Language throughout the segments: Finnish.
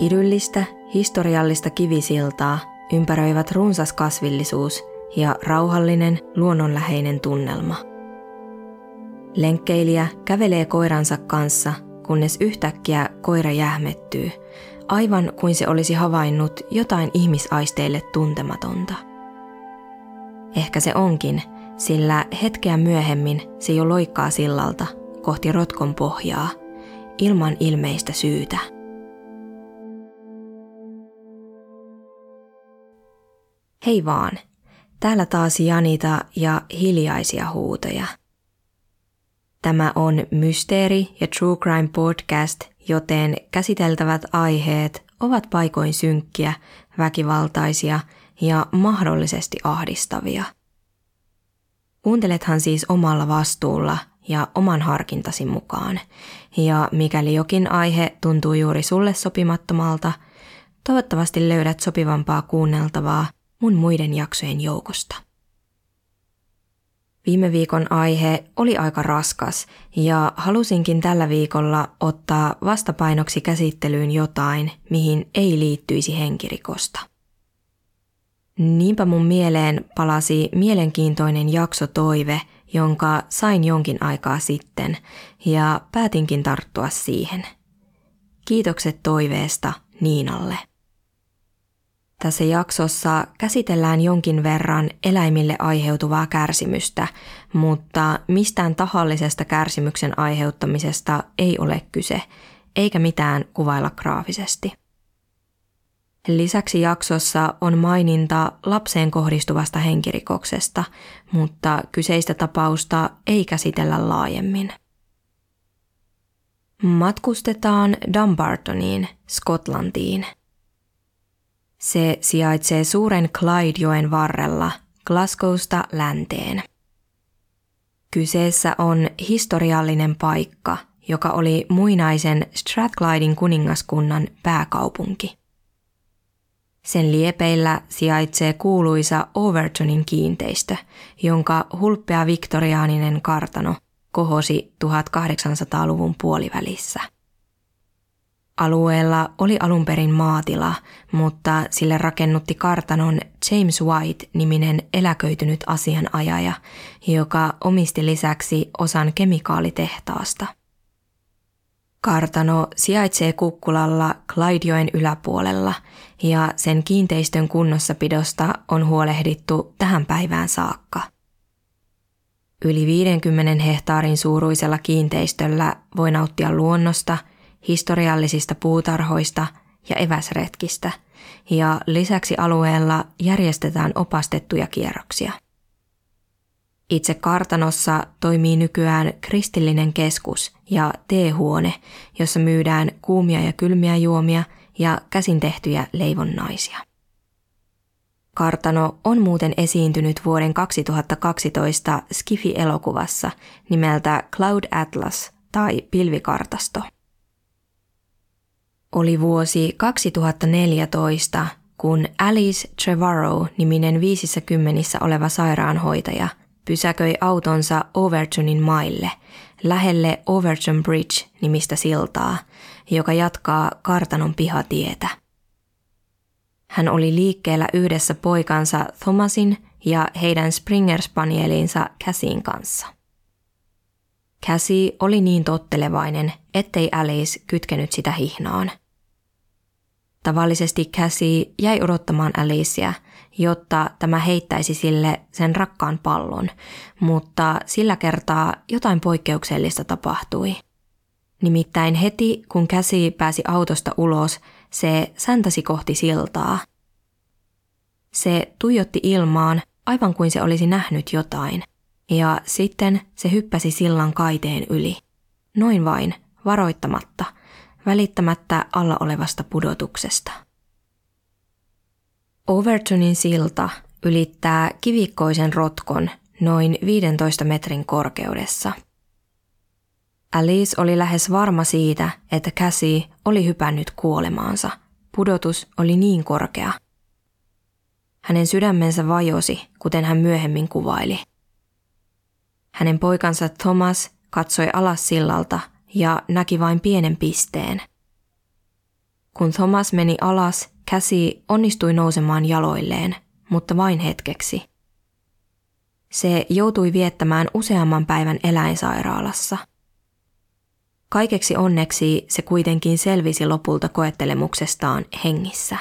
Idyllistä, historiallista kivisiltaa ympäröivät runsas kasvillisuus ja rauhallinen, luonnonläheinen tunnelma. Lenkkeilijä kävelee koiransa kanssa, kunnes yhtäkkiä koira jähmettyy, aivan kuin se olisi havainnut jotain ihmisaisteille tuntematonta. Ehkä se onkin, sillä hetkeä myöhemmin se jo loikkaa sillalta kohti rotkon pohjaa, ilman ilmeistä syytä. Hei vaan, täällä taas Janita ja hiljaisia huutoja. Tämä on Mysteeri ja True Crime Podcast, joten käsiteltävät aiheet ovat paikoin synkkiä, väkivaltaisia ja mahdollisesti ahdistavia. Kuuntelethan siis omalla vastuulla ja oman harkintasi mukaan. Ja mikäli jokin aihe tuntuu juuri sulle sopimattomalta, toivottavasti löydät sopivampaa kuunneltavaa mun muiden jaksojen joukosta. Viime viikon aihe oli aika raskas ja halusinkin tällä viikolla ottaa vastapainoksi käsittelyyn jotain, mihin ei liittyisi henkirikosta. Niinpä mun mieleen palasi mielenkiintoinen jakso toive, jonka sain jonkin aikaa sitten ja päätinkin tarttua siihen. Kiitokset toiveesta Niinalle. Tässä jaksossa käsitellään jonkin verran eläimille aiheutuvaa kärsimystä, mutta mistään tahallisesta kärsimyksen aiheuttamisesta ei ole kyse, eikä mitään kuvailla graafisesti. Lisäksi jaksossa on maininta lapseen kohdistuvasta henkirikoksesta, mutta kyseistä tapausta ei käsitellä laajemmin. Matkustetaan Dumbartoniin, Skotlantiin. Se sijaitsee suuren Clydejoen varrella Glasgowsta länteen. Kyseessä on historiallinen paikka, joka oli muinaisen Strathclyden kuningaskunnan pääkaupunki. Sen liepeillä sijaitsee kuuluisa Overtonin kiinteistö, jonka hulppea viktoriaaninen kartano kohosi 1800-luvun puolivälissä. Alueella oli alun perin maatila, mutta sille rakennutti kartanon James White-niminen eläköitynyt asianajaja, joka omisti lisäksi osan kemikaalitehtaasta – Kartano sijaitsee Kukkulalla Clydejoen yläpuolella ja sen kiinteistön kunnossapidosta on huolehdittu tähän päivään saakka. Yli 50 hehtaarin suuruisella kiinteistöllä voi nauttia luonnosta, historiallisista puutarhoista ja eväsretkistä, ja lisäksi alueella järjestetään opastettuja kierroksia. Itse kartanossa toimii nykyään kristillinen keskus ja teehuone, jossa myydään kuumia ja kylmiä juomia ja käsin tehtyjä leivonnaisia. Kartano on muuten esiintynyt vuoden 2012 Skifi-elokuvassa nimeltä Cloud Atlas tai Pilvikartasto. Oli vuosi 2014, kun Alice Trevorrow-niminen viisissä kymmenissä oleva sairaanhoitaja – pysäköi autonsa Overtonin maille, lähelle Overton Bridge-nimistä siltaa, joka jatkaa kartanon pihatietä. Hän oli liikkeellä yhdessä poikansa Thomasin ja heidän Springer-spanielinsa Cassin kanssa. Cassie oli niin tottelevainen, ettei Alice kytkenyt sitä hihnaan. Tavallisesti Cassie jäi odottamaan Alicea – jotta tämä heittäisi sille sen rakkaan pallon, mutta sillä kertaa jotain poikkeuksellista tapahtui. Nimittäin heti kun käsi pääsi autosta ulos, se säntäsi kohti siltaa. Se tuijotti ilmaan aivan kuin se olisi nähnyt jotain, ja sitten se hyppäsi sillan kaiteen yli. Noin vain, varoittamatta, välittämättä alla olevasta pudotuksesta. Overtonin silta ylittää kivikkoisen rotkon noin 15 metrin korkeudessa. Alice oli lähes varma siitä, että Cassie oli hypännyt kuolemaansa. Pudotus oli niin korkea. Hänen sydämensä vajosi, kuten hän myöhemmin kuvaili. Hänen poikansa Thomas katsoi alas sillalta ja näki vain pienen pisteen. Kun Thomas meni alas, käsi onnistui nousemaan jaloilleen, mutta vain hetkeksi. Se joutui viettämään useamman päivän eläinsairaalassa. Kaikeksi onneksi se kuitenkin selvisi lopulta koettelemuksestaan hengissä.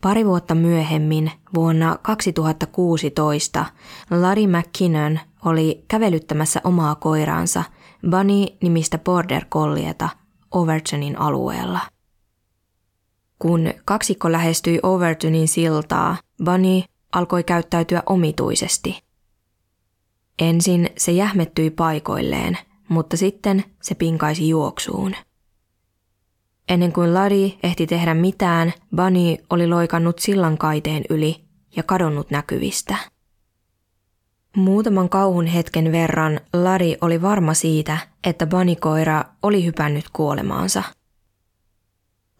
Pari vuotta myöhemmin, vuonna 2016, Larry McKinnon oli kävelyttämässä omaa koiraansa Bunny-nimistä border collieta Overtonin alueella. Kun kaksikko lähestyi Overtonin siltaa, Bunny alkoi käyttäytyä omituisesti. Ensin se jähmettyi paikoilleen, mutta sitten se pinkaisi juoksuun – Ennen kuin Ladi ehti tehdä mitään, Bunny oli loikannut sillan kaiteen yli ja kadonnut näkyvistä. Muutaman kauhun hetken verran Ladi oli varma siitä, että Bunny-koira oli hypännyt kuolemaansa.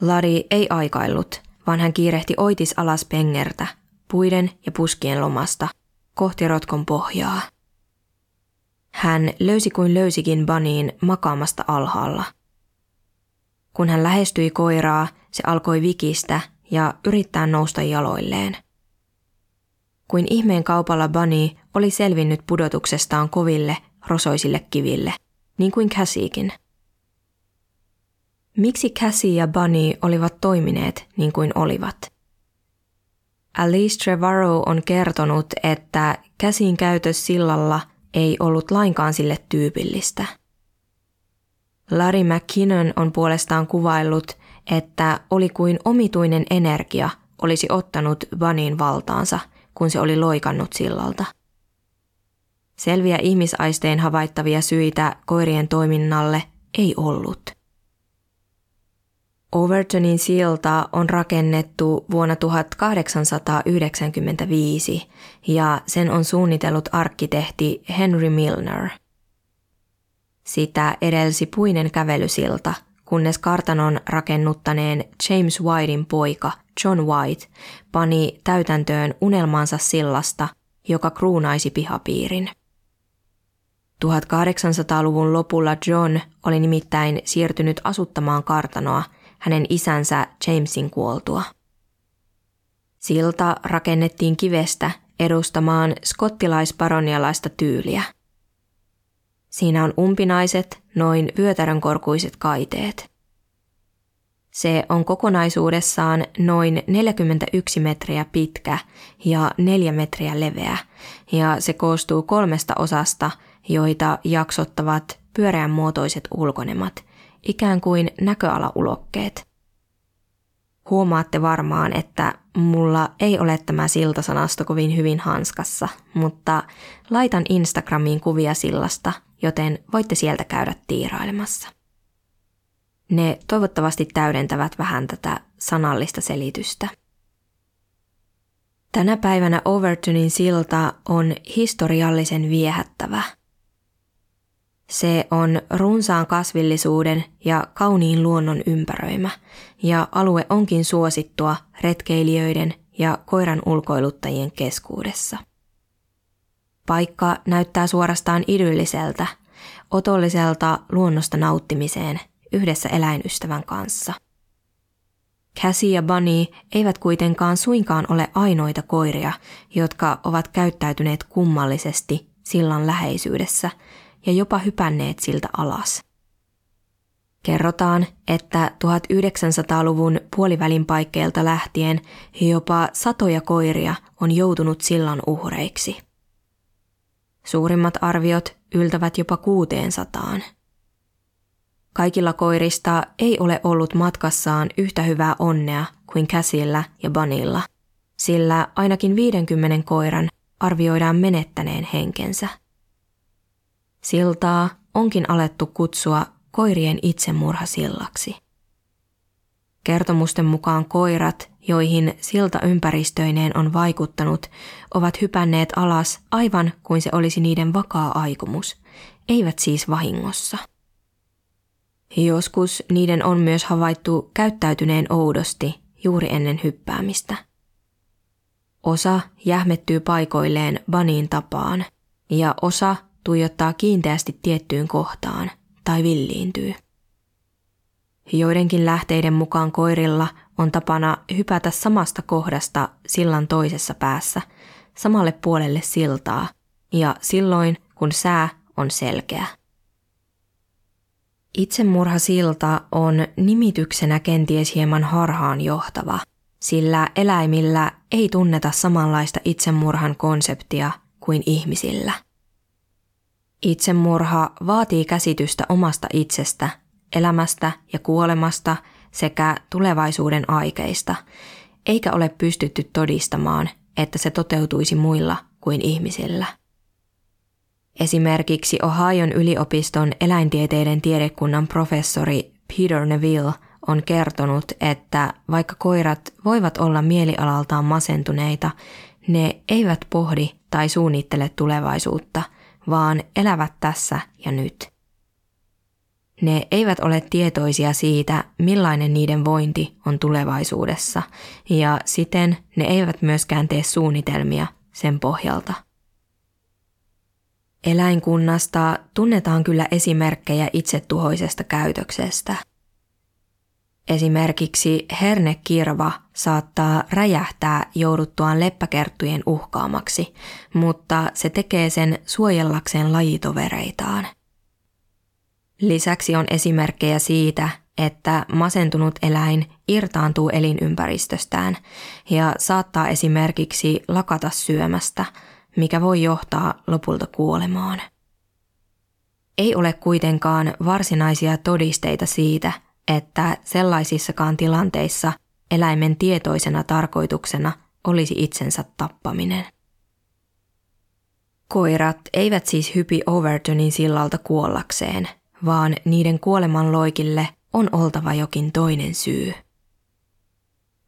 Ladi ei aikaillut, vaan hän kiirehti oitis alas pengertä, puiden ja puskien lomasta, kohti rotkon pohjaa. Hän löysi kuin löysikin Bunnyin makaamasta alhaalla – kun hän lähestyi koiraa, se alkoi vikistä ja yrittää nousta jaloilleen. Kuin ihmeen kaupalla Bunny oli selvinnyt pudotuksestaan koville, rosoisille kiville, niin kuin Cassiekin. Miksi Cassie ja Bunny olivat toimineet niin kuin olivat? Alice Trevorrow on kertonut, että käsin käytös sillalla ei ollut lainkaan sille tyypillistä – Larry McKinnon on puolestaan kuvaillut, että oli kuin omituinen energia olisi ottanut Bunnyin valtaansa, kun se oli loikannut sillalta. Selviä ihmisaistein havaittavia syitä koirien toiminnalle ei ollut. Overtonin silta on rakennettu vuonna 1895 ja sen on suunnitellut arkkitehti Henry Milner – sitä edelsi puinen kävelysilta, kunnes kartanon rakennuttaneen James Whitein poika John White pani täytäntöön unelmansa sillasta, joka kruunaisi pihapiirin. 1800-luvun lopulla John oli nimittäin siirtynyt asuttamaan kartanoa hänen isänsä Jamesin kuoltua. Silta rakennettiin kivestä edustamaan skottilaisparonialaista tyyliä – Siinä on umpinaiset, noin vyötärön korkuiset kaiteet. Se on kokonaisuudessaan noin 41 metriä pitkä ja 4 metriä leveä, ja se koostuu kolmesta osasta, joita jaksottavat pyöreän muotoiset ulkonemat, ikään kuin näköalaulokkeet. Huomaatte varmaan, että mulla ei ole tämä siltasanasto kovin hyvin hanskassa, mutta laitan Instagramiin kuvia sillasta – joten voitte sieltä käydä tiirailemassa. Ne toivottavasti täydentävät vähän tätä sanallista selitystä. Tänä päivänä Overtonin silta on historiallisen viehättävä. Se on runsaan kasvillisuuden ja kauniin luonnon ympäröimä, ja alue onkin suosittua retkeilijöiden ja koiran ulkoiluttajien keskuudessa. Paikka näyttää suorastaan idylliseltä, otolliselta luonnosta nauttimiseen yhdessä eläinystävän kanssa. Cassie ja Bunny eivät kuitenkaan suinkaan ole ainoita koiria, jotka ovat käyttäytyneet kummallisesti sillan läheisyydessä ja jopa hypänneet siltä alas. Kerrotaan, että 1900-luvun puolivälin paikkeilta lähtien jopa satoja koiria on joutunut sillan uhreiksi – Suurimmat arviot yltävät jopa 600. Kaikilla koirista ei ole ollut matkassaan yhtä hyvää onnea kuin Käsillä ja Banilla, sillä ainakin 50 koiran arvioidaan menettäneen henkensä. Siltaa onkin alettu kutsua koirien itsemurhasillaksi. Kertomusten mukaan koirat, joihin silta ympäristöineen on vaikuttanut, ovat hypänneet alas aivan kuin se olisi niiden vakaa aikomus, eivät siis vahingossa. Joskus niiden on myös havaittu käyttäytyneen oudosti juuri ennen hyppäämistä. Osa jähmettyy paikoilleen baniin tapaan ja osa tuijottaa kiinteästi tiettyyn kohtaan tai villiintyy. Joidenkin lähteiden mukaan koirilla on tapana hypätä samasta kohdasta sillan toisessa päässä, samalle puolelle siltaa, ja silloin kun sää on selkeä. Itsemurhasilta on nimityksenä kenties hieman harhaan johtava, sillä eläimillä ei tunneta samanlaista itsemurhan konseptia kuin ihmisillä. Itsemurha vaatii käsitystä omasta itsestä, elämästä ja kuolemasta sekä tulevaisuuden aikeista, eikä ole pystytty todistamaan, että se toteutuisi muilla kuin ihmisillä. Esimerkiksi Ohio'n yliopiston eläintieteiden tiedekunnan professori Peter Neville on kertonut, että vaikka koirat voivat olla mielialaltaan masentuneita, ne eivät pohdi tai suunnittele tulevaisuutta, vaan elävät tässä ja nyt. Ne eivät ole tietoisia siitä, millainen niiden vointi on tulevaisuudessa, ja siten ne eivät myöskään tee suunnitelmia sen pohjalta. Eläinkunnasta tunnetaan kyllä esimerkkejä itsetuhoisesta käytöksestä. Esimerkiksi hernekirva saattaa räjähtää jouduttuaan leppäkerttujen uhkaamaksi, mutta se tekee sen suojellakseen lajitovereitaan. Lisäksi on esimerkkejä siitä, että masentunut eläin irtaantuu elinympäristöstään ja saattaa esimerkiksi lakata syömästä – mikä voi johtaa lopulta kuolemaan. Ei ole kuitenkaan varsinaisia todisteita siitä, että sellaisissakaan tilanteissa eläimen tietoisena tarkoituksena olisi itsensä tappaminen. Koirat eivät siis hypi Overtonin sillalta kuollakseen, vaan niiden kuoleman loikille on oltava jokin toinen syy.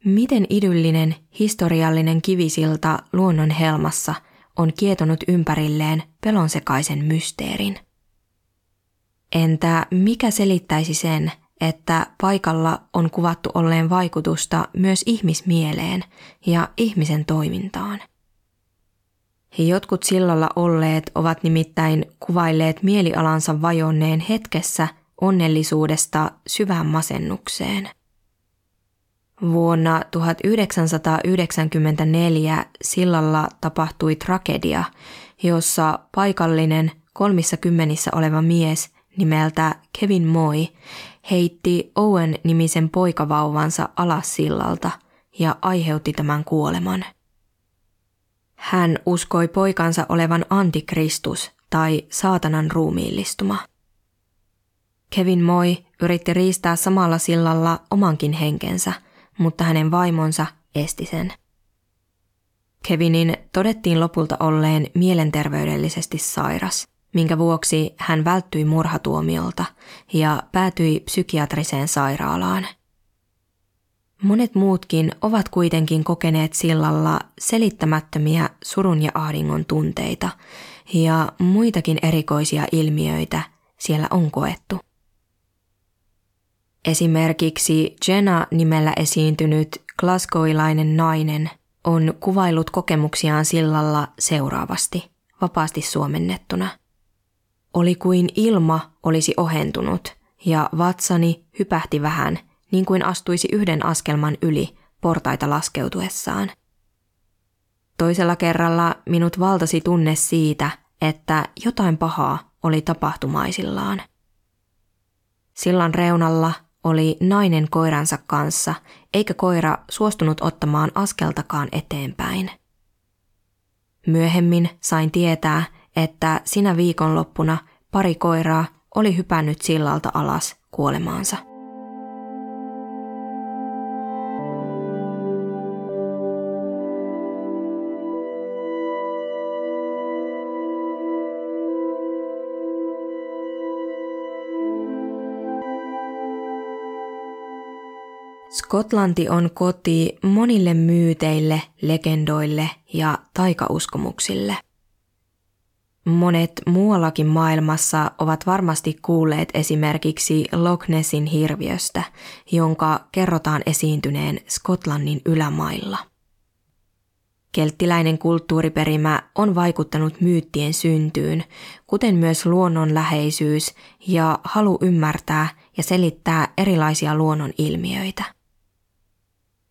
Miten idyllinen historiallinen kivisilta luonnon helmassa – on kietonut ympärilleen pelonsekaisen mysteerin. Entä mikä selittäisi sen, että paikalla on kuvattu olleen vaikutusta myös ihmismieleen ja ihmisen toimintaan? Jotkut sillalla olleet ovat nimittäin kuvailleet mielialansa vajonneen hetkessä onnellisuudesta syvään masennukseen – Vuonna 1994 sillalla tapahtui tragedia, jossa paikallinen kolmissa kymmenissä oleva mies nimeltä Kevin Moi heitti Owen-nimisen poikavauvansa alas sillalta ja aiheutti tämän kuoleman. Hän uskoi poikansa olevan antikristus tai saatanan ruumiillistuma. Kevin Moi yritti riistää samalla sillalla omankin henkensä – mutta hänen vaimonsa esti sen. Kevinin todettiin lopulta olleen mielenterveydellisesti sairas, minkä vuoksi hän välttyi murhatuomiolta ja päätyi psykiatriseen sairaalaan. Monet muutkin ovat kuitenkin kokeneet sillalla selittämättömiä surun ja ahdingon tunteita, ja muitakin erikoisia ilmiöitä siellä on koettu. Esimerkiksi Jenna nimellä esiintynyt glasgowilainen nainen on kuvailut kokemuksiaan sillalla seuraavasti, vapaasti suomennettuna. Oli kuin ilma olisi ohentunut ja vatsani hypähti vähän, niin kuin astuisi yhden askelman yli portaita laskeutuessaan. Toisella kerralla minut valtasi tunne siitä, että jotain pahaa oli tapahtumaisillaan. Sillan reunalla oli nainen koiransa kanssa, eikä koira suostunut ottamaan askeltakaan eteenpäin. Myöhemmin sain tietää, että sinä viikonloppuna pari koiraa oli hypännyt sillalta alas kuolemaansa. Skotlanti on koti monille myyteille, legendoille ja taikauskomuksille. Monet muuallakin maailmassa ovat varmasti kuulleet esimerkiksi Loch Nessin hirviöstä, jonka kerrotaan esiintyneen Skotlannin ylämailla. Kelttiläinen kulttuuriperimä on vaikuttanut myyttien syntyyn, kuten myös luonnonläheisyys ja halu ymmärtää ja selittää erilaisia luonnon ilmiöitä.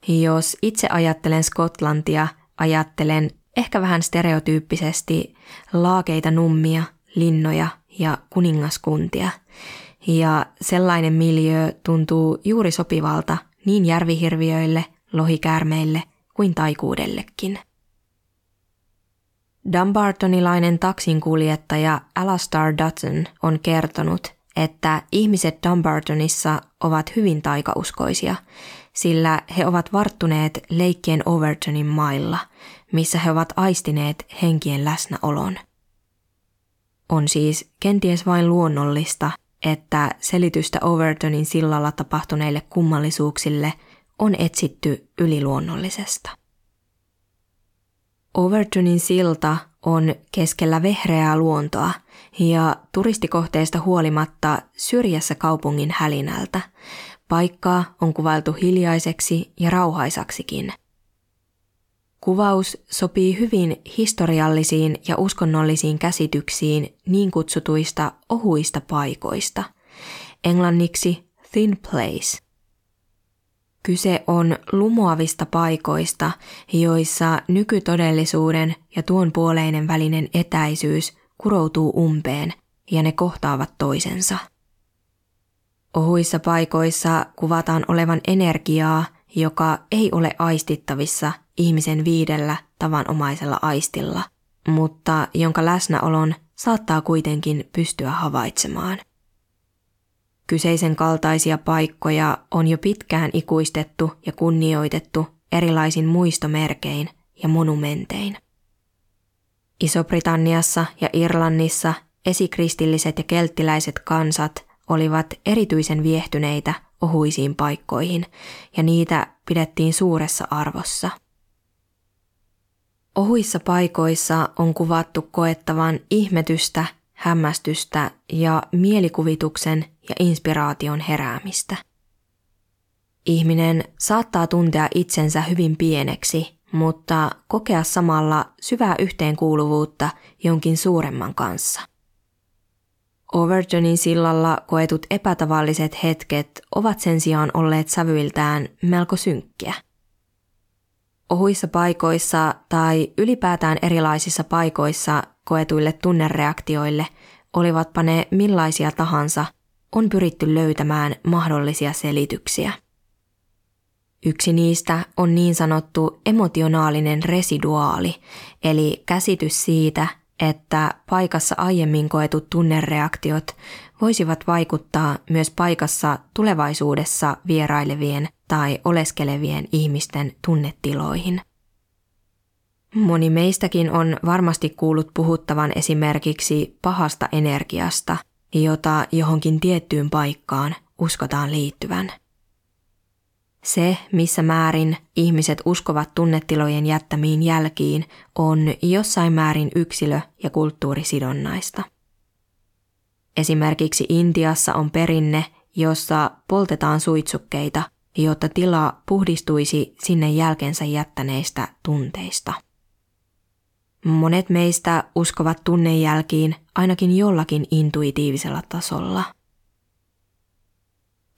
Jos itse ajattelen Skotlantia, ajattelen ehkä vähän stereotyyppisesti laakeita nummia, linnoja ja kuningaskuntia. Ja sellainen miljö tuntuu juuri sopivalta niin järvihirviöille, lohikäärmeille kuin taikuudellekin. Dumbartonilainen taksinkuljettaja Alastar Dutton on kertonut, että ihmiset Dumbartonissa ovat hyvin taikauskoisia, sillä he ovat varttuneet leikkien Overtonin mailla, missä he ovat aistineet henkien läsnäolon. On siis kenties vain luonnollista, että selitystä Overtonin sillalla tapahtuneille kummallisuuksille on etsitty yliluonnollisesta. Overtonin silta on keskellä vehreää luontoa ja turistikohteesta huolimatta syrjässä kaupungin hälinältä. Paikkaa on kuvailtu hiljaiseksi ja rauhaisaksikin. Kuvaus sopii hyvin historiallisiin ja uskonnollisiin käsityksiin niin kutsutuista ohuista paikoista, englanniksi thin place – Kyse on lumoavista paikoista, joissa nykytodellisuuden ja tuon puoleinen välinen etäisyys kuroutuu umpeen ja ne kohtaavat toisensa. Ohuissa paikoissa kuvataan olevan energiaa, joka ei ole aistittavissa ihmisen viidellä tavanomaisella aistilla, mutta jonka läsnäolon saattaa kuitenkin pystyä havaitsemaan. Kyseisen kaltaisia paikkoja on jo pitkään ikuistettu ja kunnioitettu erilaisin muistomerkein ja monumentein. Iso-Britanniassa ja Irlannissa esikristilliset ja kelttiläiset kansat olivat erityisen viehtyneitä ohuisiin paikkoihin ja niitä pidettiin suuressa arvossa. Ohuissa paikoissa on kuvattu koettavan ihmetystä hämmästystä ja mielikuvituksen ja inspiraation heräämistä. Ihminen saattaa tuntea itsensä hyvin pieneksi, mutta kokea samalla syvää yhteenkuuluvuutta jonkin suuremman kanssa. Overtonin sillalla koetut epätavalliset hetket ovat sen sijaan olleet sävyiltään melko synkkiä. Ohuissa paikoissa tai ylipäätään erilaisissa paikoissa koetuille tunnereaktioille, olivatpa ne millaisia tahansa, on pyritty löytämään mahdollisia selityksiä. Yksi niistä on niin sanottu emotionaalinen residuaali, eli käsitys siitä, että paikassa aiemmin koetut tunnereaktiot voisivat vaikuttaa myös paikassa tulevaisuudessa vierailevien tai oleskelevien ihmisten tunnetiloihin. Moni meistäkin on varmasti kuullut puhuttavan esimerkiksi pahasta energiasta, jota johonkin tiettyyn paikkaan uskotaan liittyvän. Se, missä määrin ihmiset uskovat tunnetilojen jättämiin jälkiin, on jossain määrin yksilö- ja kulttuurisidonnaista. Esimerkiksi Intiassa on perinne, jossa poltetaan suitsukkeita, jotta tila puhdistuisi sinne jälkensä jättäneistä tunteista. Monet meistä uskovat tunnejälkiin ainakin jollakin intuitiivisella tasolla.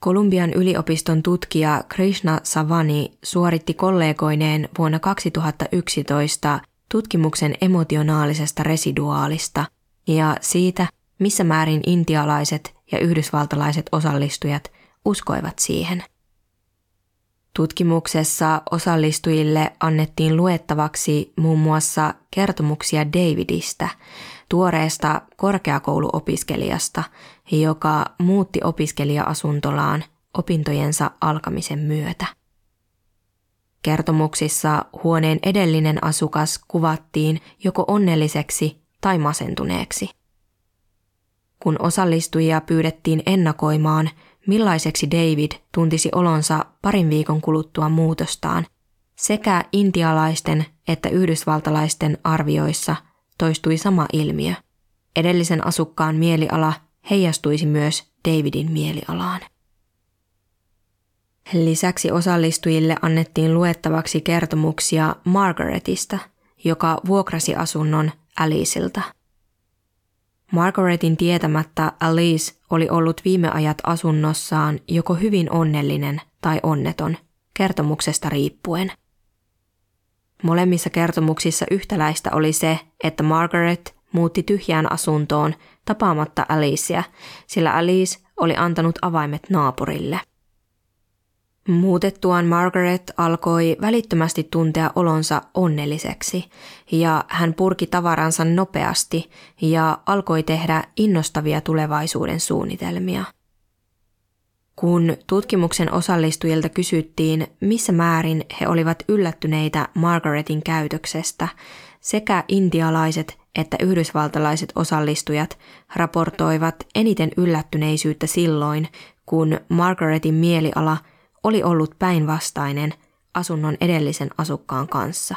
Kolumbian yliopiston tutkija Krishna Savani suoritti kollegoineen vuonna 2011 tutkimuksen emotionaalisesta residuaalista ja siitä, missä määrin intialaiset ja yhdysvaltalaiset osallistujat uskoivat siihen – Tutkimuksessa osallistujille annettiin luettavaksi muun muassa kertomuksia Davidistä, tuoreesta korkeakouluopiskelijasta, joka muutti opiskelija-asuntolaan opintojensa alkamisen myötä. Kertomuksissa huoneen edellinen asukas kuvattiin joko onnelliseksi tai masentuneeksi. Kun osallistujia pyydettiin ennakoimaan, millaiseksi David tuntisi olonsa parin viikon kuluttua muutostaan, sekä intialaisten että yhdysvaltalaisten arvioissa toistui sama ilmiö. Edellisen asukkaan mieliala heijastuisi myös Davidin mielialaan. Lisäksi osallistujille annettiin luettavaksi kertomuksia Margaretista, joka vuokrasi asunnon Aliceilta. Margaretin tietämättä Alice oli ollut viime ajat asunnossaan joko hyvin onnellinen tai onneton, kertomuksesta riippuen. Molemmissa kertomuksissa yhtäläistä oli se, että Margaret muutti tyhjään asuntoon tapaamatta Alicea, sillä Alice oli antanut avaimet naapurille – Muutettuaan Margaret alkoi välittömästi tuntea olonsa onnelliseksi ja hän purki tavaransa nopeasti ja alkoi tehdä innostavia tulevaisuuden suunnitelmia. Kun tutkimuksen osallistujilta kysyttiin, missä määrin he olivat yllättyneitä Margaretin käytöksestä, sekä intialaiset että yhdysvaltalaiset osallistujat raportoivat eniten yllättyneisyyttä silloin, kun Margaretin mieliala – oli ollut päinvastainen asunnon edellisen asukkaan kanssa.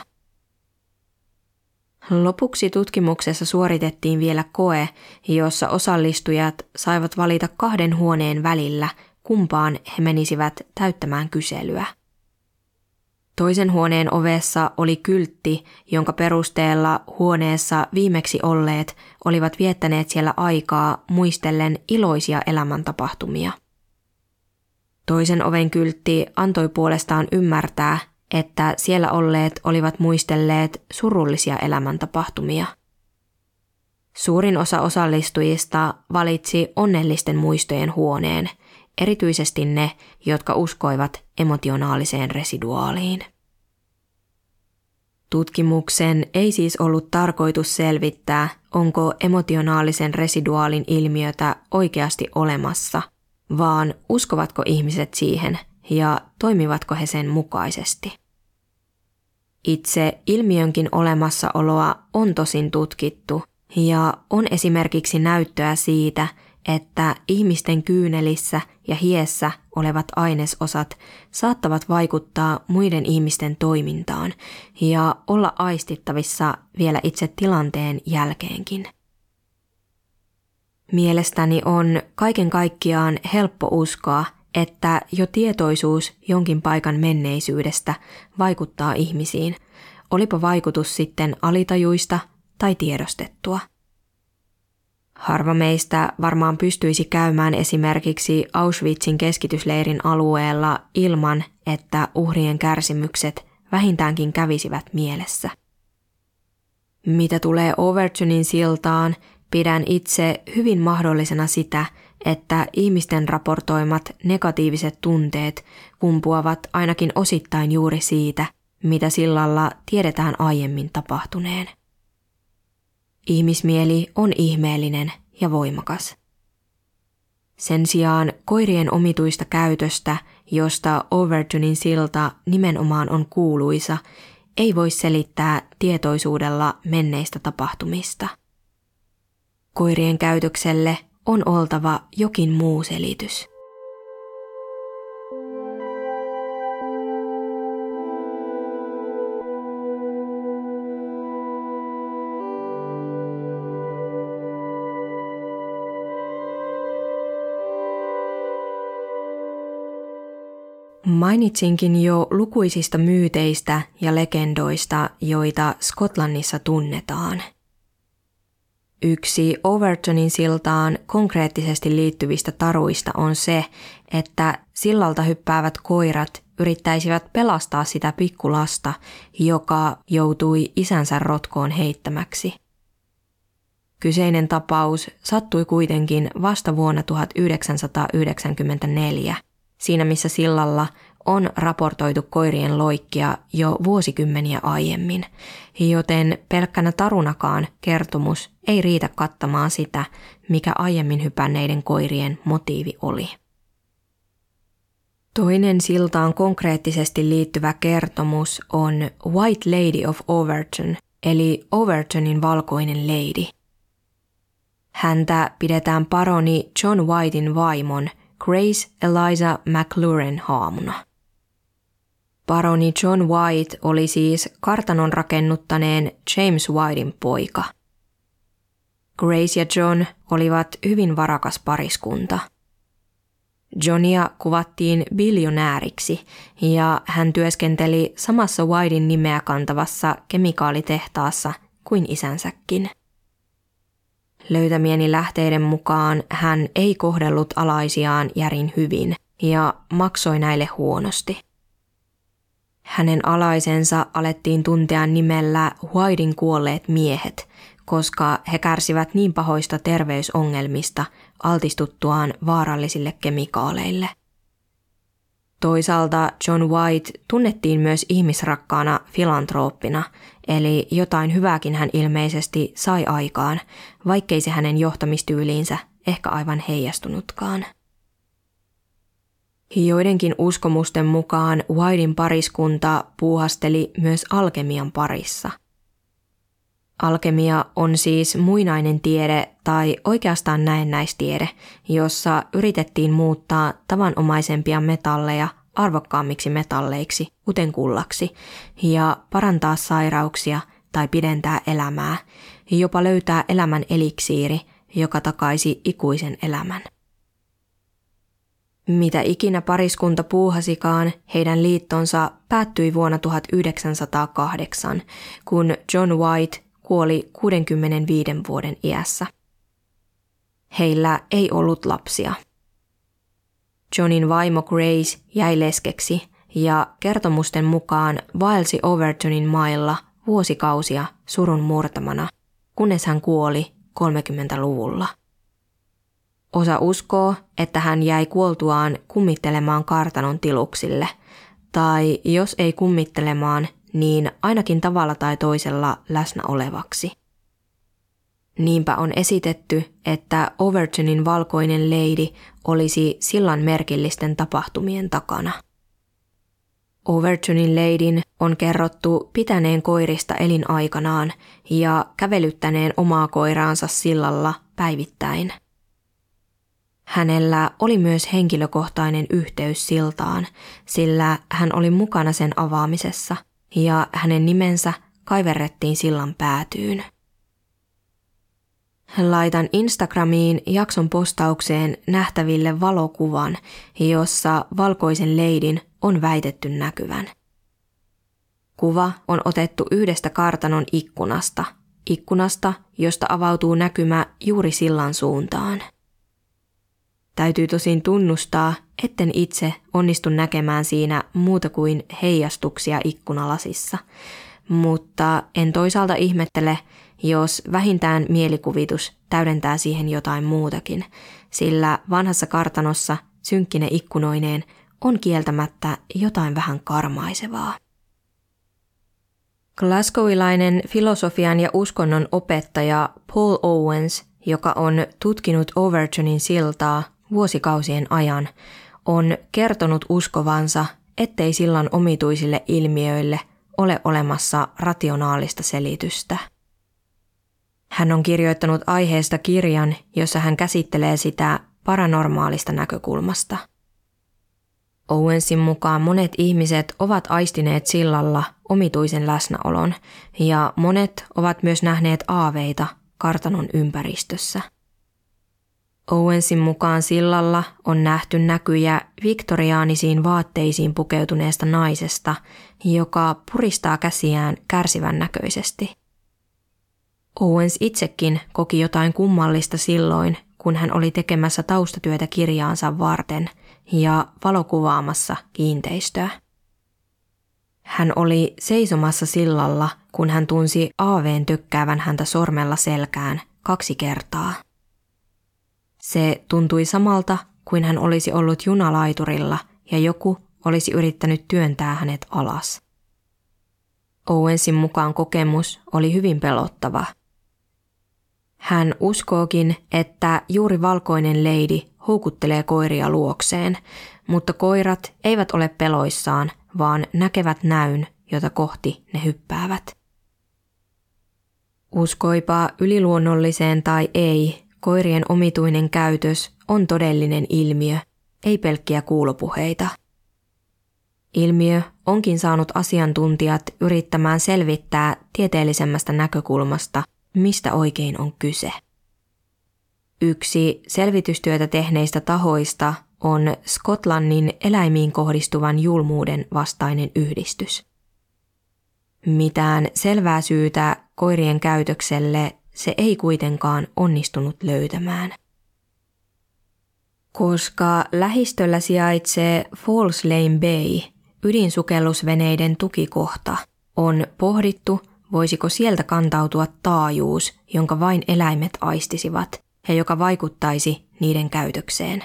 Lopuksi tutkimuksessa suoritettiin vielä koe, jossa osallistujat saivat valita kahden huoneen välillä, kumpaan he menisivät täyttämään kyselyä. Toisen huoneen ovessa oli kyltti, jonka perusteella huoneessa viimeksi olleet olivat viettäneet siellä aikaa muistellen iloisia elämäntapahtumia – Toisen oven kyltti antoi puolestaan ymmärtää, että siellä olleet olivat muistelleet surullisia elämäntapahtumia. Suurin osa osallistujista valitsi onnellisten muistojen huoneen, erityisesti ne, jotka uskoivat emotionaaliseen residuaaliin. Tutkimuksen ei siis ollut tarkoitus selvittää, onko emotionaalisen residuaalin ilmiötä oikeasti olemassa – vaan uskovatko ihmiset siihen ja toimivatko he sen mukaisesti. Itse ilmiönkin olemassaoloa on tosin tutkittu ja on esimerkiksi näyttöä siitä, että ihmisten kyynelissä ja hiessä olevat ainesosat saattavat vaikuttaa muiden ihmisten toimintaan ja olla aistittavissa vielä itse tilanteen jälkeenkin. Mielestäni on kaiken kaikkiaan helppo uskoa, että jo tietoisuus jonkin paikan menneisyydestä vaikuttaa ihmisiin, olipa vaikutus sitten alitajuista tai tiedostettua. Harva meistä varmaan pystyisi käymään esimerkiksi Auschwitzin keskitysleirin alueella ilman, että uhrien kärsimykset vähintäänkin kävisivät mielessä. Mitä tulee Overtonin siltaan, Pidän itse hyvin mahdollisena sitä, että ihmisten raportoimat negatiiviset tunteet kumpuavat ainakin osittain juuri siitä, mitä sillalla tiedetään aiemmin tapahtuneen. Ihmismieli on ihmeellinen ja voimakas. Sen sijaan koirien omituista käytöstä, josta Overtonin silta nimenomaan on kuuluisa, ei voi selittää tietoisuudella menneistä tapahtumista – Koirien käytökselle on oltava jokin muu selitys. Mainitsinkin jo lukuisista myyteistä ja legendoista, joita Skotlannissa tunnetaan – Yksi Overtonin siltaan konkreettisesti liittyvistä taruista on se, että sillalta hyppäävät koirat yrittäisivät pelastaa sitä pikkulasta, joka joutui isänsä rotkoon heittämäksi. Kyseinen tapaus sattui kuitenkin vasta vuonna 1994, siinä missä sillalla on raportoitu koirien loikkia jo vuosikymmeniä aiemmin, joten pelkkänä tarunakaan kertomus ei riitä kattamaan sitä, mikä aiemmin hypänneiden koirien motiivi oli. Toinen siltaan konkreettisesti liittyvä kertomus on White Lady of Overton, eli Overtonin valkoinen lady. Häntä pidetään paroni John Whitein vaimon Grace Eliza McLuren haamuna. Baroni John White oli siis kartanon rakennuttaneen James Whitein poika. Grace ja John olivat hyvin varakas pariskunta. Johnia kuvattiin biljonääriksi ja hän työskenteli samassa Whitein nimeä kantavassa kemikaalitehtaassa kuin isänsäkin. Löytämieni lähteiden mukaan hän ei kohdellut alaisiaan järin hyvin ja maksoi näille huonosti. Hänen alaisensa alettiin tuntea nimellä Whitein kuolleet miehet, koska he kärsivät niin pahoista terveysongelmista altistuttuaan vaarallisille kemikaaleille. Toisaalta John White tunnettiin myös ihmisrakkaana filantrooppina, eli jotain hyvääkin hän ilmeisesti sai aikaan, vaikkei se hänen johtamistyyliinsä ehkä aivan heijastunutkaan. Joidenkin uskomusten mukaan Whitein pariskunta puuhasteli myös alkemian parissa. Alkemia on siis muinainen tiede tai oikeastaan näennäistiede, jossa yritettiin muuttaa tavanomaisempia metalleja arvokkaammiksi metalleiksi, kuten kullaksi, ja parantaa sairauksia tai pidentää elämää, jopa löytää elämän eliksiiri, joka takaisi ikuisen elämän. Mitä ikinä pariskunta puuhasikaan, heidän liittonsa päättyi vuonna 1908, kun John White kuoli 65 vuoden iässä. Heillä ei ollut lapsia. Johnin vaimo Grace jäi leskeksi ja kertomusten mukaan vaelsi Overtonin mailla vuosikausia surun murtamana, kunnes hän kuoli 30-luvulla. Osa uskoo, että hän jäi kuoltuaan kummittelemaan kartanon tiluksille, tai jos ei kummittelemaan, niin ainakin tavalla tai toisella läsnä olevaksi. Niinpä on esitetty, että Overtonin valkoinen leidi olisi sillan merkillisten tapahtumien takana. Overtonin leidin on kerrottu pitäneen koirista elinaikanaan ja kävelyttäneen omaa koiraansa sillalla päivittäin – Hänellä oli myös henkilökohtainen yhteys siltaan, sillä hän oli mukana sen avaamisessa ja hänen nimensä kaiverrettiin sillan päätyyn. Laitan Instagramiin jakson postaukseen nähtäville valokuvan, jossa valkoisen leidin on väitetty näkyvän. Kuva on otettu yhdestä kartanon ikkunasta, ikkunasta, josta avautuu näkymä juuri sillan suuntaan. Täytyy tosin tunnustaa, etten itse onnistu näkemään siinä muuta kuin heijastuksia ikkunalasissa, mutta en toisaalta ihmettele, jos vähintään mielikuvitus täydentää siihen jotain muutakin, sillä vanhassa kartanossa synkkine ikkunoineen on kieltämättä jotain vähän karmaisevaa. Glasgowilainen filosofian ja uskonnon opettaja Paul Owens, joka on tutkinut Overtonin siltaa, vuosikausien ajan on kertonut uskovansa, ettei sillan omituisille ilmiöille ole olemassa rationaalista selitystä. Hän on kirjoittanut aiheesta kirjan, jossa hän käsittelee sitä paranormaalista näkökulmasta. Owensin mukaan monet ihmiset ovat aistineet sillalla omituisen läsnäolon ja monet ovat myös nähneet aaveita kartanon ympäristössä – Owensin mukaan sillalla on nähty näkyjä viktoriaanisiin vaatteisiin pukeutuneesta naisesta, joka puristaa käsiään kärsivän näköisesti. Owens itsekin koki jotain kummallista silloin, kun hän oli tekemässä taustatyötä kirjaansa varten ja valokuvaamassa kiinteistöä. Hän oli seisomassa sillalla, kun hän tunsi aaveen tykkäävän häntä sormella selkään kaksi kertaa. Se tuntui samalta kuin hän olisi ollut junalaiturilla ja joku olisi yrittänyt työntää hänet alas. Owensin mukaan kokemus oli hyvin pelottava. Hän uskookin, että juuri valkoinen leidi houkuttelee koiria luokseen, mutta koirat eivät ole peloissaan, vaan näkevät näyn, jota kohti ne hyppäävät. Uskoipa yliluonnolliseen tai ei, Koirien omituinen käytös on todellinen ilmiö, ei pelkkiä kuulopuheita. Ilmiö onkin saanut asiantuntijat yrittämään selvittää tieteellisemmästä näkökulmasta, mistä oikein on kyse. Yksi selvitystyötä tehneistä tahoista on Skotlannin eläimiin kohdistuvan julmuuden vastainen yhdistys. Mitään selvää syytä koirien käytökselle se ei kuitenkaan onnistunut löytämään. Koska lähistöllä sijaitsee Falls Lane Bay, ydinsukellusveneiden tukikohta, on pohdittu, voisiko sieltä kantautua taajuus, jonka vain eläimet aistisivat ja joka vaikuttaisi niiden käytökseen.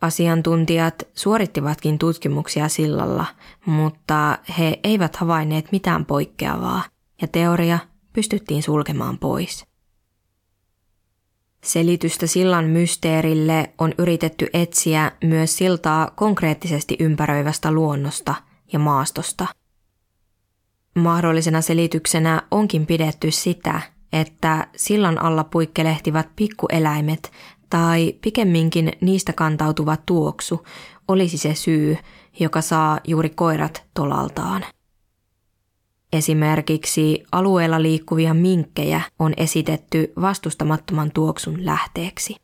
Asiantuntijat suorittivatkin tutkimuksia sillalla, mutta he eivät havainneet mitään poikkeavaa ja teoria pystyttiin sulkemaan pois. Selitystä sillan mysteerille on yritetty etsiä myös siltaa konkreettisesti ympäröivästä luonnosta ja maastosta. Mahdollisena selityksenä onkin pidetty sitä, että sillan alla puikkelehtivat pikkueläimet tai pikemminkin niistä kantautuva tuoksu olisi se syy, joka saa juuri koirat tolaltaan. Esimerkiksi alueella liikkuvia minkkejä on esitetty vastustamattoman tuoksun lähteeksi.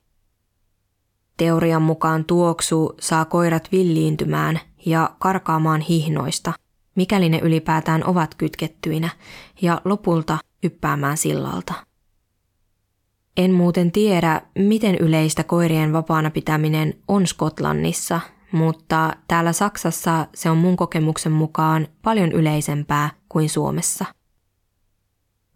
Teorian mukaan tuoksu saa koirat villiintymään ja karkaamaan hihnoista, mikäli ne ylipäätään ovat kytkettyinä, ja lopulta hyppäämään sillalta. En muuten tiedä, miten yleistä koirien vapaana pitäminen on Skotlannissa, mutta täällä Saksassa se on mun kokemuksen mukaan paljon yleisempää kuin Suomessa.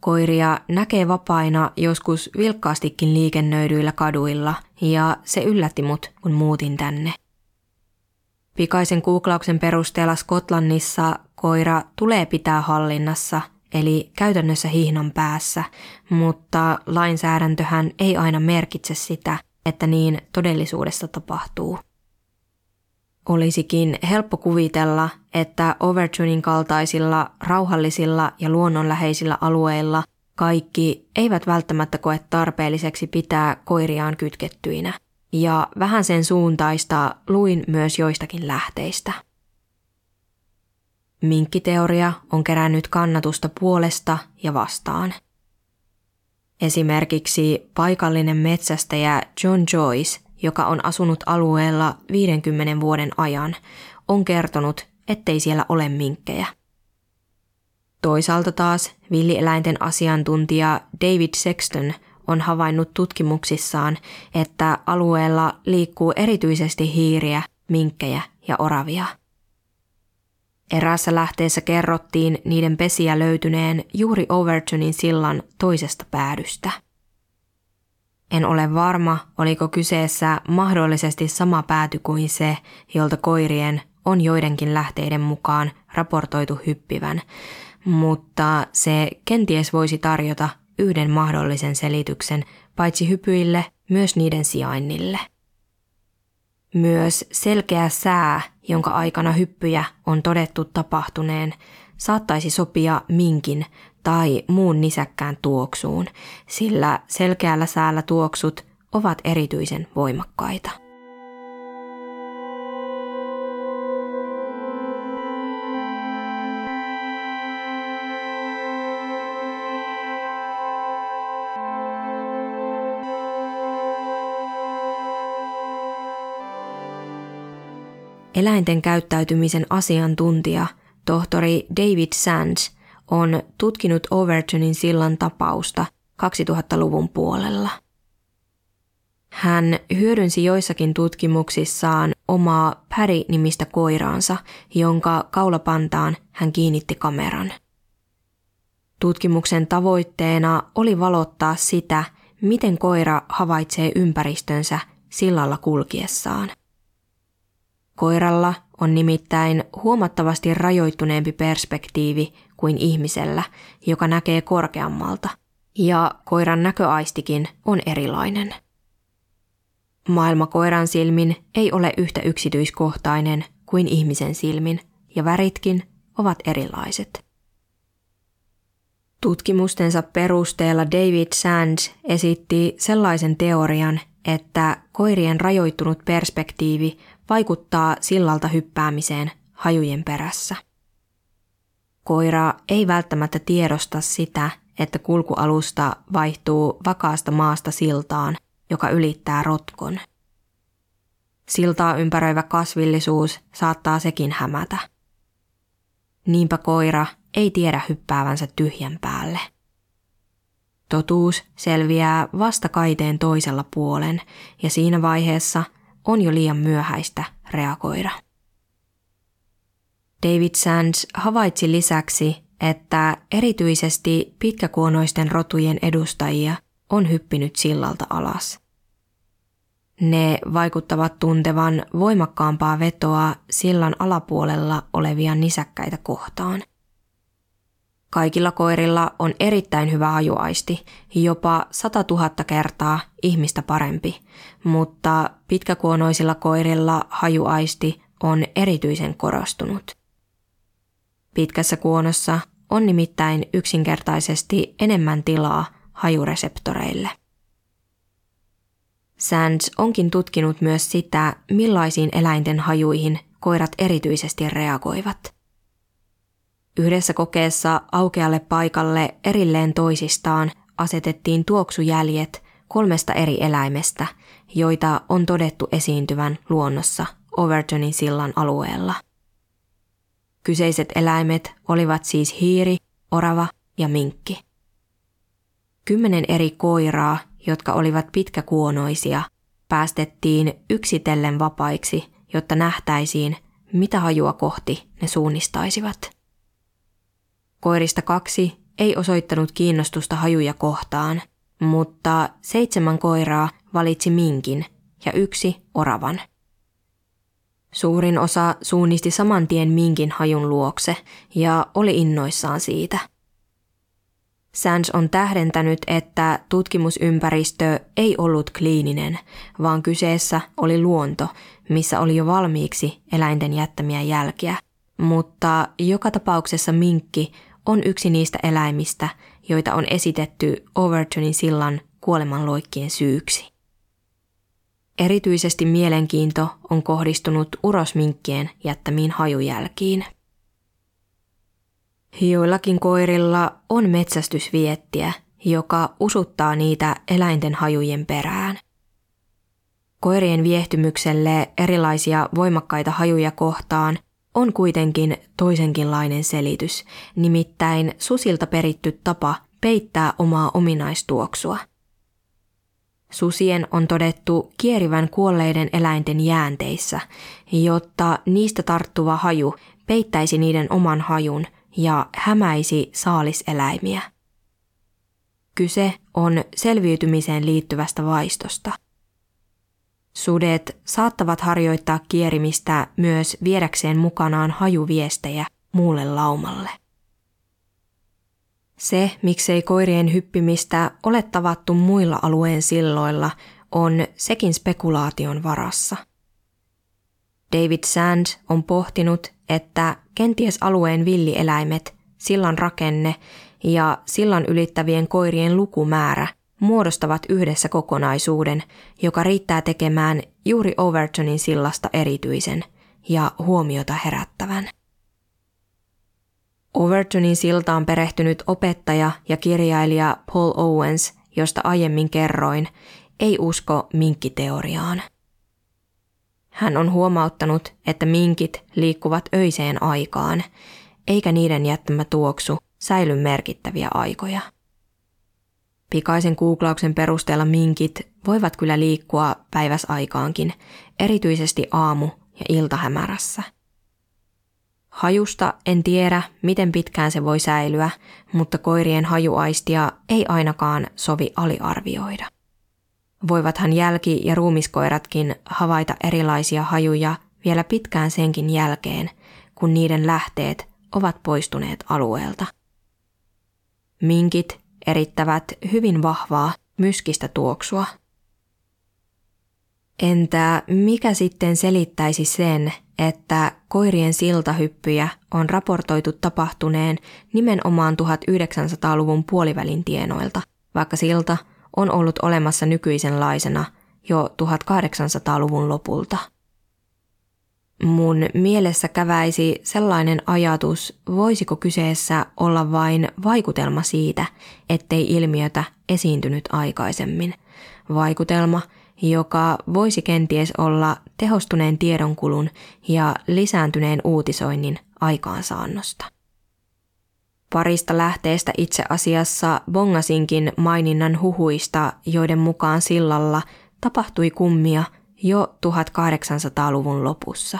Koiria näkee vapaina joskus vilkkaastikin liikennöidyillä kaduilla ja se yllätti mut, kun muutin tänne. Pikaisen googlauksen perusteella Skotlannissa koira tulee pitää hallinnassa – eli käytännössä hihnan päässä, mutta lainsäädäntöhän ei aina merkitse sitä, että niin todellisuudessa tapahtuu. Olisikin helppo kuvitella, että Overtunin kaltaisilla rauhallisilla ja luonnonläheisillä alueilla kaikki eivät välttämättä koe tarpeelliseksi pitää koiriaan kytkettyinä. Ja vähän sen suuntaista luin myös joistakin lähteistä. Minkkiteoria on kerännyt kannatusta puolesta ja vastaan. Esimerkiksi paikallinen metsästäjä John Joyce, joka on asunut alueella 50 vuoden ajan, on kertonut, ettei siellä ole minkkejä. Toisaalta taas villieläinten asiantuntija David Sexton on havainnut tutkimuksissaan, että alueella liikkuu erityisesti hiiriä, minkkejä ja oravia – Eräässä lähteessä kerrottiin niiden pesiä löytyneen juuri Overtonin sillan toisesta päädystä. En ole varma, oliko kyseessä mahdollisesti sama pääty kuin se, jolta koirien on joidenkin lähteiden mukaan raportoitu hyppivän, mutta se kenties voisi tarjota yhden mahdollisen selityksen paitsi hypyille, myös niiden sijainnille – myös selkeä sää, jonka aikana hyppyjä on todettu tapahtuneen, saattaisi sopia minkin tai muun nisäkkään tuoksuun, sillä selkeällä säällä tuoksut ovat erityisen voimakkaita. Eläinten käyttäytymisen asiantuntija, tohtori David Sands, on tutkinut Overtonin sillan tapausta 2000-luvun puolella. Hän hyödynsi joissakin tutkimuksissaan omaa Päri-nimistä koiraansa, jonka kaulapantaan hän kiinnitti kameran. Tutkimuksen tavoitteena oli valottaa sitä, miten koira havaitsee ympäristönsä sillalla kulkiessaan – Koiralla on nimittäin huomattavasti rajoittuneempi perspektiivi kuin ihmisellä, joka näkee korkeammalta, ja koiran näköaistikin on erilainen. Maailma koiran silmin ei ole yhtä yksityiskohtainen kuin ihmisen silmin, ja väritkin ovat erilaiset. Tutkimustensa perusteella David Sands esitti sellaisen teorian, että koirien rajoittunut perspektiivi vaikuttaa sillalta hyppäämiseen hajujen perässä. Koira ei välttämättä tiedosta sitä, että kulkualusta vaihtuu vakaasta maasta siltaan, joka ylittää rotkon. Siltaa ympäröivä kasvillisuus saattaa sekin hämätä. Niinpä koira ei tiedä hyppäävänsä tyhjän päälle. Totuus selviää vasta kaiteen toisella puolen ja siinä vaiheessa on jo liian myöhäistä reagoida. David Sands havaitsi lisäksi, että erityisesti pitkäkuonoisten rotujen edustajia on hyppinyt sillalta alas. Ne vaikuttavat tuntevan voimakkaampaa vetoa sillan alapuolella olevia nisäkkäitä kohtaan. Kaikilla koirilla on erittäin hyvä hajuaisti, jopa 100 000 kertaa ihmistä parempi, mutta pitkäkuonoisilla koirilla hajuaisti on erityisen korostunut. Pitkässä kuonossa on nimittäin yksinkertaisesti enemmän tilaa hajureseptoreille. Sands onkin tutkinut myös sitä, millaisiin eläinten hajuihin koirat erityisesti reagoivat. Yhdessä kokeessa aukealle paikalle erilleen toisistaan asetettiin tuoksujäljet kolmesta eri eläimestä, joita on todettu esiintyvän luonnossa Overtonin sillan alueella. Kyseiset eläimet olivat siis hiiri, orava ja minkki. Kymmenen eri koiraa, jotka olivat pitkäkuonoisia, päästettiin yksitellen vapaiksi, jotta nähtäisiin, mitä hajua kohti ne suunnistaisivat. Koirista kaksi ei osoittanut kiinnostusta hajuja kohtaan, mutta seitsemän koiraa valitsi minkin ja yksi oravan. Suurin osa suunnisti saman tien minkin hajun luokse ja oli innoissaan siitä. Sands on tähdentänyt, että tutkimusympäristö ei ollut kliininen, vaan kyseessä oli luonto, missä oli jo valmiiksi eläinten jättämiä jälkiä. Mutta joka tapauksessa minkki on yksi niistä eläimistä, joita on esitetty Overtonin sillan kuolemanloikkien syyksi. Erityisesti mielenkiinto on kohdistunut urosminkkien jättämiin hajujälkiin. Joillakin koirilla on metsästysviettiä, joka usuttaa niitä eläinten hajujen perään. Koirien viehtymykselle erilaisia voimakkaita hajuja kohtaan on kuitenkin toisenkinlainen selitys, nimittäin susilta peritty tapa peittää omaa ominaistuoksua. Susien on todettu kierivän kuolleiden eläinten jäänteissä, jotta niistä tarttuva haju peittäisi niiden oman hajun ja hämäisi saaliseläimiä. Kyse on selviytymiseen liittyvästä vaistosta – Sudet saattavat harjoittaa kierimistä myös viedäkseen mukanaan hajuviestejä muulle laumalle. Se, miksei koirien hyppimistä ole tavattu muilla alueen silloilla, on sekin spekulaation varassa. David Sand on pohtinut, että kenties alueen villieläimet, sillan rakenne ja sillan ylittävien koirien lukumäärä – muodostavat yhdessä kokonaisuuden, joka riittää tekemään juuri Overtonin sillasta erityisen ja huomiota herättävän. Overtonin siltaan perehtynyt opettaja ja kirjailija Paul Owens, josta aiemmin kerroin, ei usko minkkiteoriaan. Hän on huomauttanut, että minkit liikkuvat öiseen aikaan, eikä niiden jättämä tuoksu säily merkittäviä aikoja. Pikaisen googlauksen perusteella minkit voivat kyllä liikkua päiväsaikaankin, erityisesti aamu- ja iltahämärässä. Hajusta en tiedä, miten pitkään se voi säilyä, mutta koirien hajuaistia ei ainakaan sovi aliarvioida. Voivathan jälki- ja ruumiskoiratkin havaita erilaisia hajuja vielä pitkään senkin jälkeen, kun niiden lähteet ovat poistuneet alueelta. Minkit erittävät hyvin vahvaa myskistä tuoksua. Entä mikä sitten selittäisi sen, että koirien siltahyppyjä on raportoitu tapahtuneen nimenomaan 1900-luvun puolivälin tienoilta, vaikka silta on ollut olemassa nykyisenlaisena jo 1800-luvun lopulta – mun mielessä käväisi sellainen ajatus, voisiko kyseessä olla vain vaikutelma siitä, ettei ilmiötä esiintynyt aikaisemmin. Vaikutelma, joka voisi kenties olla tehostuneen tiedonkulun ja lisääntyneen uutisoinnin aikaansaannosta. Parista lähteestä itse asiassa bongasinkin maininnan huhuista, joiden mukaan sillalla tapahtui kummia jo 1800-luvun lopussa.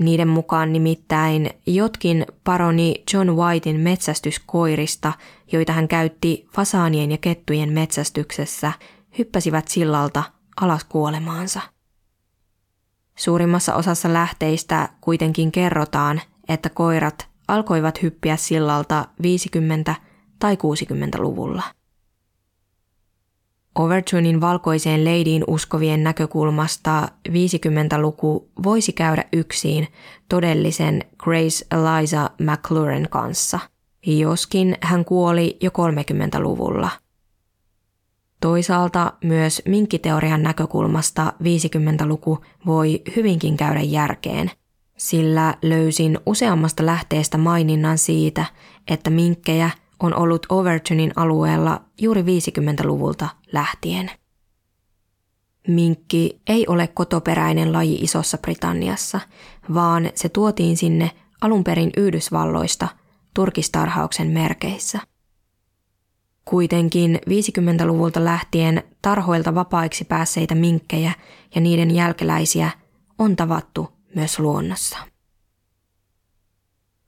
Niiden mukaan nimittäin jotkin paroni John Whitein metsästyskoirista, joita hän käytti fasaanien ja kettujen metsästyksessä, hyppäsivät sillalta alas kuolemaansa. Suurimmassa osassa lähteistä kuitenkin kerrotaan, että koirat alkoivat hyppiä sillalta 50- tai 60-luvulla. Overtonin valkoiseen leidiin uskovien näkökulmasta 50-luku voisi käydä yksin todellisen Grace Eliza McLuren kanssa, joskin hän kuoli jo 30-luvulla. Toisaalta myös minkkiteorian näkökulmasta 50-luku voi hyvinkin käydä järkeen, sillä löysin useammasta lähteestä maininnan siitä, että minkkejä on ollut Overtonin alueella juuri 50-luvulta lähtien. Minkki ei ole kotoperäinen laji Isossa Britanniassa, vaan se tuotiin sinne alun perin Yhdysvalloista turkistarhauksen merkeissä. Kuitenkin 50-luvulta lähtien tarhoilta vapaiksi päässeitä minkkejä ja niiden jälkeläisiä on tavattu myös luonnossa.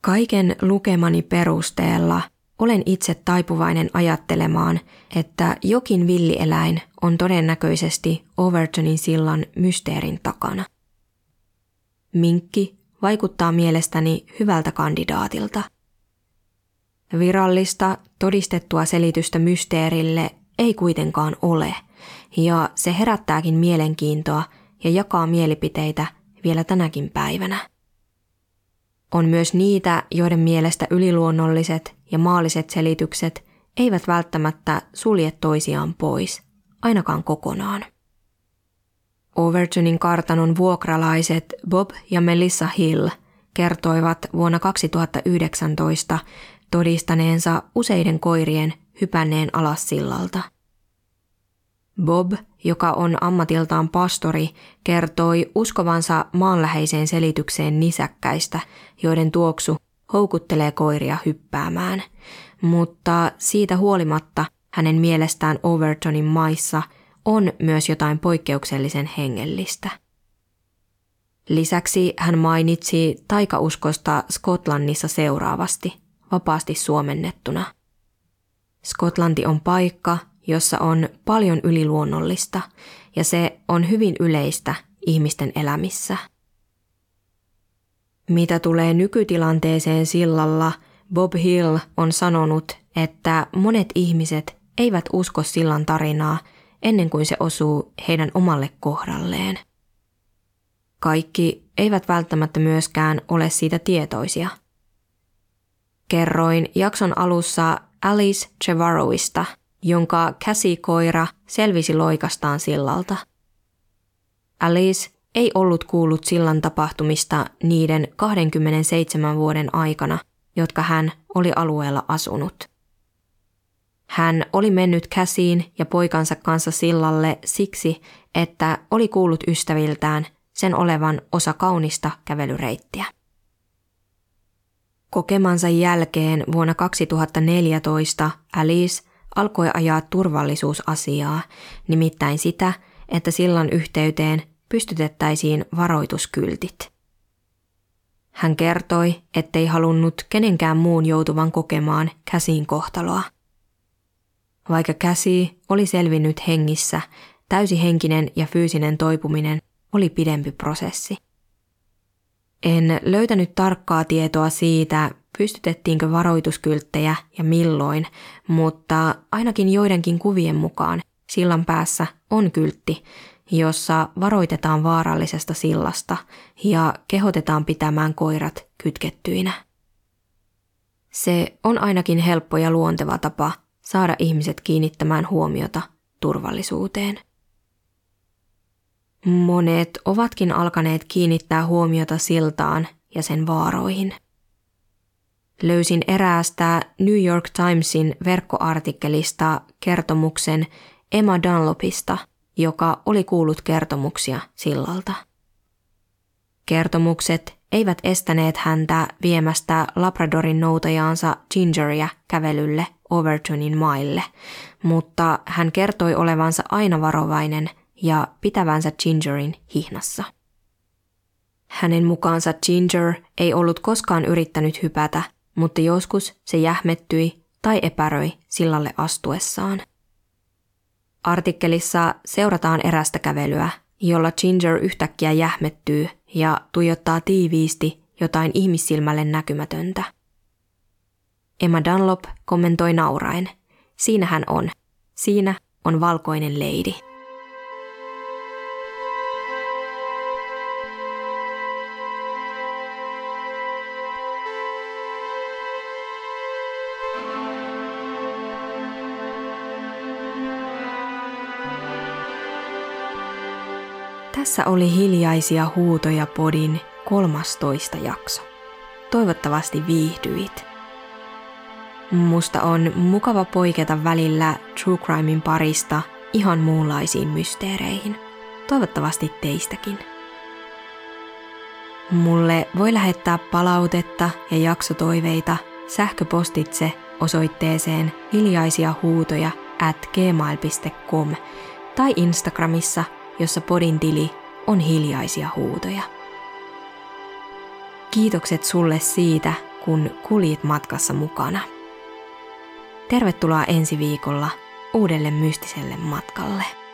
Kaiken lukemani perusteella – olen itse taipuvainen ajattelemaan, että jokin villieläin on todennäköisesti Overtonin sillan mysteerin takana. Minkki vaikuttaa mielestäni hyvältä kandidaatilta. Virallista, todistettua selitystä mysteerille ei kuitenkaan ole, ja se herättääkin mielenkiintoa ja jakaa mielipiteitä vielä tänäkin päivänä. On myös niitä, joiden mielestä yliluonnolliset ja maalliset selitykset eivät välttämättä sulje toisiaan pois, ainakaan kokonaan. Overtonin kartanon vuokralaiset Bob ja Melissa Hill kertoivat vuonna 2019 todistaneensa useiden koirien hypänneen alas sillalta – Bob, joka on ammatiltaan pastori, kertoi uskovansa maanläheiseen selitykseen nisäkkäistä, joiden tuoksu houkuttelee koiria hyppäämään. Mutta siitä huolimatta hänen mielestään Overtonin maissa on myös jotain poikkeuksellisen hengellistä. Lisäksi hän mainitsi taikauskosta Skotlannissa seuraavasti, vapaasti suomennettuna. Skotlanti on paikka, jossa on paljon yliluonnollista ja se on hyvin yleistä ihmisten elämissä. Mitä tulee nykytilanteeseen sillalla, Bob Hill on sanonut, että monet ihmiset eivät usko sillan tarinaa ennen kuin se osuu heidän omalle kohdalleen. Kaikki eivät välttämättä myöskään ole siitä tietoisia. Kerroin jakson alussa Alice Chevaroista – jonka käsikoira selvisi loikastaan sillalta. Alice ei ollut kuullut sillan tapahtumista niiden 27 vuoden aikana, jotka hän oli alueella asunut. Hän oli mennyt käsiin ja poikansa kanssa sillalle siksi, että oli kuullut ystäviltään sen olevan osa kaunista kävelyreittiä. Kokemansa jälkeen vuonna 2014 Alice alkoi ajaa turvallisuusasiaa, nimittäin sitä, että sillan yhteyteen pystytettäisiin varoituskyltit. Hän kertoi, ettei halunnut kenenkään muun joutuvan kokemaan käsiin kohtaloa. Vaikka käsi oli selvinnyt hengissä, täysi henkinen ja fyysinen toipuminen oli pidempi prosessi. En löytänyt tarkkaa tietoa siitä, pystytettiinkö varoituskylttejä ja milloin, mutta ainakin joidenkin kuvien mukaan sillan päässä on kyltti, jossa varoitetaan vaarallisesta sillasta ja kehotetaan pitämään koirat kytkettyinä. Se on ainakin helppo ja luonteva tapa saada ihmiset kiinnittämään huomiota turvallisuuteen. Monet ovatkin alkaneet kiinnittää huomiota siltaan ja sen vaaroihin – löysin eräästä New York Timesin verkkoartikkelista kertomuksen Emma Dunlopista, joka oli kuullut kertomuksia sillalta. Kertomukset eivät estäneet häntä viemästä Labradorin noutajaansa Gingeria kävelylle Overtonin maille, mutta hän kertoi olevansa aina varovainen ja pitävänsä Gingerin hihnassa. Hänen mukaansa Ginger ei ollut koskaan yrittänyt hypätä, mutta joskus se jähmettyi tai epäröi sillalle astuessaan. Artikkelissa seurataan erästä kävelyä, jolla Ginger yhtäkkiä jähmettyy ja tuijottaa tiiviisti jotain ihmissilmälle näkymätöntä. Emma Dunlop kommentoi nauraen. Siinä hän on. Siinä on valkoinen leidi. Tässä oli hiljaisia huutoja podin 13 jakso. Toivottavasti viihdyit. Musta on mukava poiketa välillä True Crimein parista ihan muunlaisiin mysteereihin. Toivottavasti teistäkin. Mulle voi lähettää palautetta ja jaksotoiveita sähköpostitse osoitteeseen hiljaisia huutoja at gmail.com tai Instagramissa – jossa podin tili on hiljaisia huutoja. Kiitokset sulle siitä, kun kulit matkassa mukana. Tervetuloa ensi viikolla uudelle mystiselle matkalle.